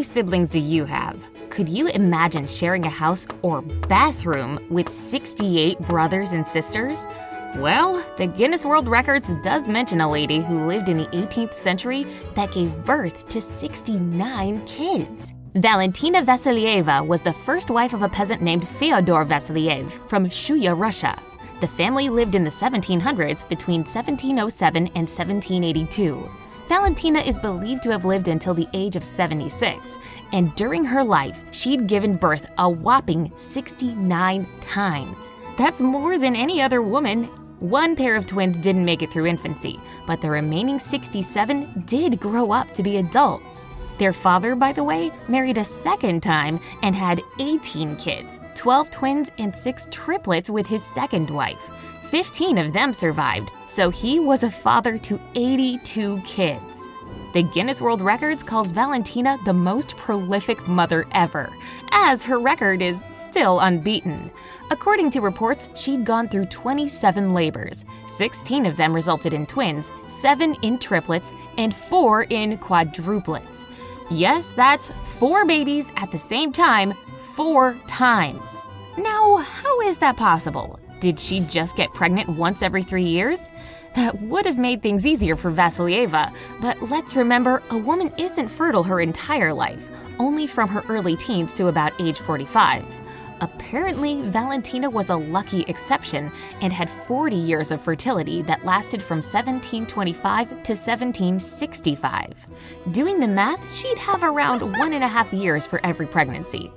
many siblings do you have? Could you imagine sharing a house or bathroom with 68 brothers and sisters? Well, the Guinness World Records does mention a lady who lived in the 18th century that gave birth to 69 kids. Valentina Vassilieva was the first wife of a peasant named Fyodor Vassiliev from Shuya, Russia. The family lived in the 1700s between 1707 and 1782. Valentina is believed to have lived until the age of 76, and during her life, she'd given birth a whopping 69 times. That's more than any other woman. One pair of twins didn't make it through infancy, but the remaining 67 did grow up to be adults. Their father, by the way, married a second time and had 18 kids 12 twins and 6 triplets with his second wife. 15 of them survived, so he was a father to 82 kids. The Guinness World Records calls Valentina the most prolific mother ever, as her record is still unbeaten. According to reports, she'd gone through 27 labors. 16 of them resulted in twins, 7 in triplets, and 4 in quadruplets. Yes, that's four babies at the same time, four times. Now, how is that possible? Did she just get pregnant once every three years? That would have made things easier for Vassilieva, but let's remember a woman isn't fertile her entire life, only from her early teens to about age 45. Apparently, Valentina was a lucky exception and had 40 years of fertility that lasted from 1725 to 1765. Doing the math, she'd have around one and a half years for every pregnancy.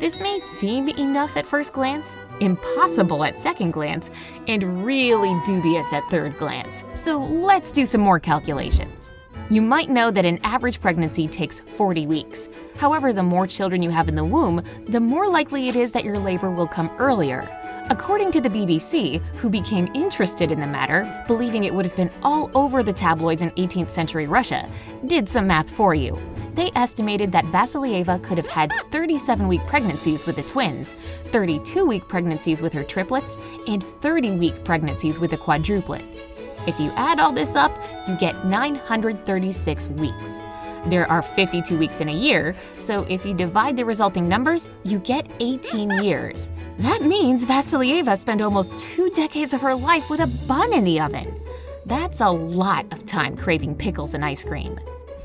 This may seem enough at first glance, impossible at second glance, and really dubious at third glance. So let's do some more calculations. You might know that an average pregnancy takes 40 weeks. However, the more children you have in the womb, the more likely it is that your labor will come earlier. According to the BBC, who became interested in the matter, believing it would have been all over the tabloids in 18th century Russia, did some math for you. They estimated that Vassilieva could have had 37 week pregnancies with the twins, 32 week pregnancies with her triplets, and 30 week pregnancies with the quadruplets. If you add all this up, you get 936 weeks. There are 52 weeks in a year, so if you divide the resulting numbers, you get 18 years. That means Vassilieva spent almost two decades of her life with a bun in the oven. That's a lot of time craving pickles and ice cream.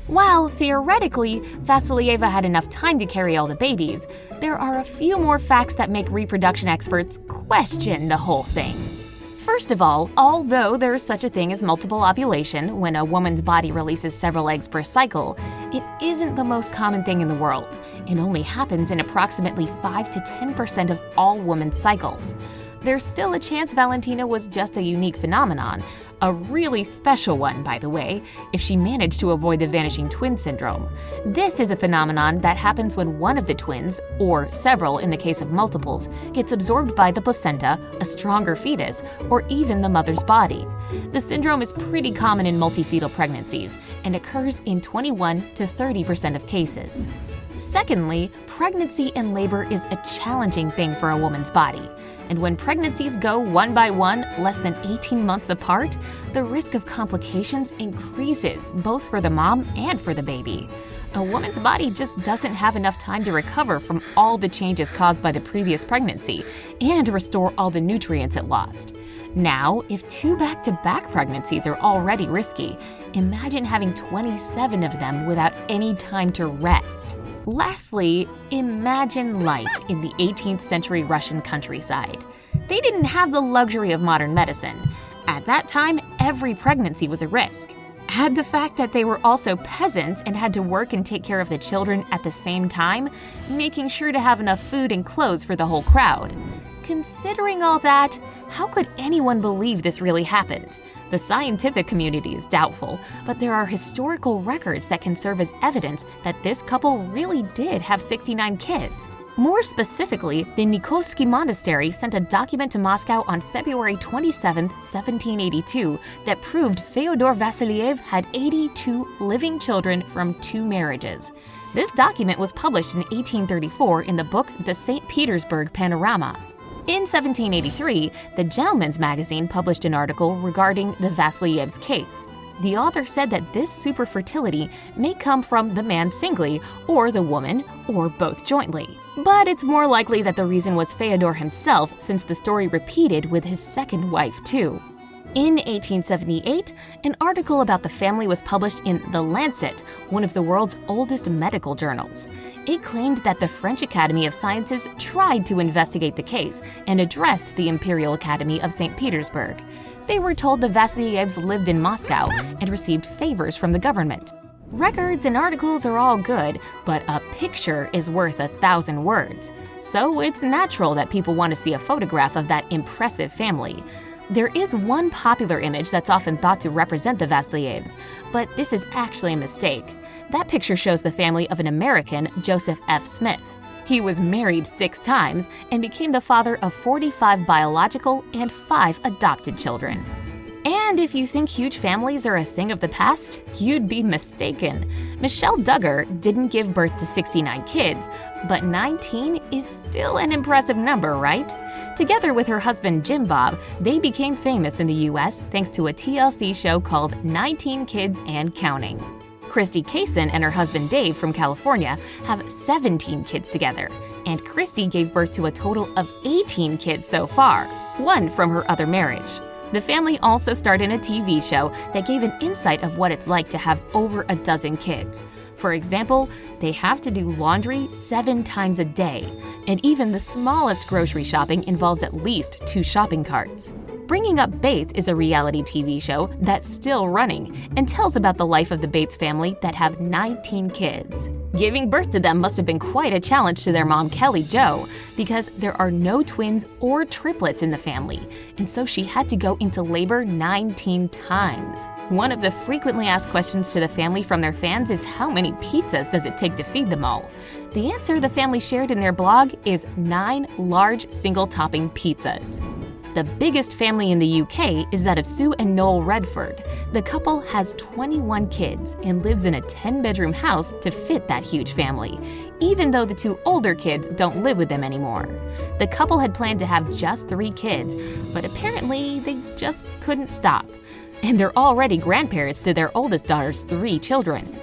While theoretically, Vassilieva had enough time to carry all the babies, there are a few more facts that make reproduction experts question the whole thing. First of all, although there is such a thing as multiple ovulation when a woman's body releases several eggs per cycle, it isn't the most common thing in the world. It only happens in approximately 5 to 10% of all women's cycles there's still a chance Valentina was just a unique phenomenon, a really special one, by the way, if she managed to avoid the vanishing twin syndrome. This is a phenomenon that happens when one of the twins, or several in the case of multiples, gets absorbed by the placenta, a stronger fetus, or even the mother's body. The syndrome is pretty common in multifetal pregnancies and occurs in 21 to 30% of cases. Secondly, pregnancy and labor is a challenging thing for a woman's body. And when pregnancies go one by one, less than 18 months apart, the risk of complications increases both for the mom and for the baby. A woman's body just doesn't have enough time to recover from all the changes caused by the previous pregnancy and restore all the nutrients it lost. Now, if two back to back pregnancies are already risky, imagine having 27 of them without any time to rest. Lastly, imagine life in the 18th century Russian countryside. They didn't have the luxury of modern medicine. At that time, every pregnancy was a risk. Add the fact that they were also peasants and had to work and take care of the children at the same time, making sure to have enough food and clothes for the whole crowd. Considering all that, how could anyone believe this really happened? The scientific community is doubtful, but there are historical records that can serve as evidence that this couple really did have 69 kids. More specifically, the Nikolsky Monastery sent a document to Moscow on February 27, 1782, that proved Fyodor Vassiliev had 82 living children from two marriages. This document was published in 1834 in the book The St. Petersburg Panorama. In 1783, the Gentleman's Magazine published an article regarding the Vassiliev's case. The author said that this superfertility may come from the man singly, or the woman, or both jointly. But it's more likely that the reason was Feodor himself, since the story repeated with his second wife, too. In 1878, an article about the family was published in The Lancet, one of the world's oldest medical journals. It claimed that the French Academy of Sciences tried to investigate the case and addressed the Imperial Academy of St. Petersburg. They were told the Vasilievs lived in Moscow and received favors from the government. Records and articles are all good, but a picture is worth a thousand words. So it's natural that people want to see a photograph of that impressive family. There is one popular image that's often thought to represent the Vasilievs, but this is actually a mistake. That picture shows the family of an American, Joseph F. Smith. He was married six times and became the father of 45 biological and five adopted children. And if you think huge families are a thing of the past, you'd be mistaken. Michelle Duggar didn't give birth to 69 kids, but 19 is still an impressive number, right? Together with her husband Jim Bob, they became famous in the US thanks to a TLC show called 19 Kids and Counting. Christy Kaysen and her husband Dave from California have 17 kids together, and Christy gave birth to a total of 18 kids so far, one from her other marriage. The family also starred in a TV show that gave an insight of what it's like to have over a dozen kids. For example, they have to do laundry seven times a day, and even the smallest grocery shopping involves at least two shopping carts. Bringing Up Bates is a reality TV show that's still running and tells about the life of the Bates family that have 19 kids. Giving birth to them must have been quite a challenge to their mom, Kelly Jo, because there are no twins or triplets in the family, and so she had to go into labor 19 times. One of the frequently asked questions to the family from their fans is how many pizzas does it take to feed them all? The answer the family shared in their blog is nine large single topping pizzas. The biggest family in the UK is that of Sue and Noel Radford. The couple has 21 kids and lives in a 10 bedroom house to fit that huge family, even though the two older kids don't live with them anymore. The couple had planned to have just three kids, but apparently they just couldn't stop. And they're already grandparents to their oldest daughter's three children.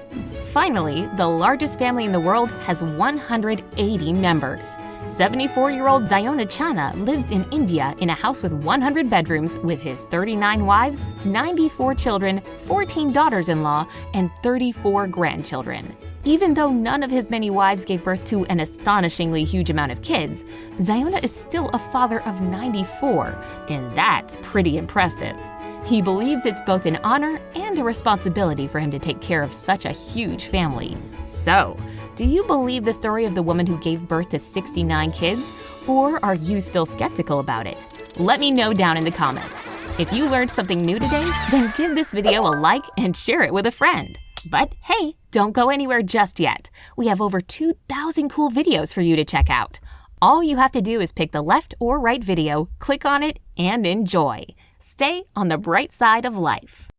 Finally, the largest family in the world has 180 members. 74 year old Ziona Chana lives in India in a house with 100 bedrooms with his 39 wives, 94 children, 14 daughters in law, and 34 grandchildren. Even though none of his many wives gave birth to an astonishingly huge amount of kids, Ziona is still a father of 94, and that's pretty impressive. He believes it's both an honor and a responsibility for him to take care of such a huge family. So, do you believe the story of the woman who gave birth to 69 kids? Or are you still skeptical about it? Let me know down in the comments. If you learned something new today, then give this video a like and share it with a friend. But hey, don't go anywhere just yet. We have over 2,000 cool videos for you to check out. All you have to do is pick the left or right video, click on it, and enjoy. Stay on the bright side of life.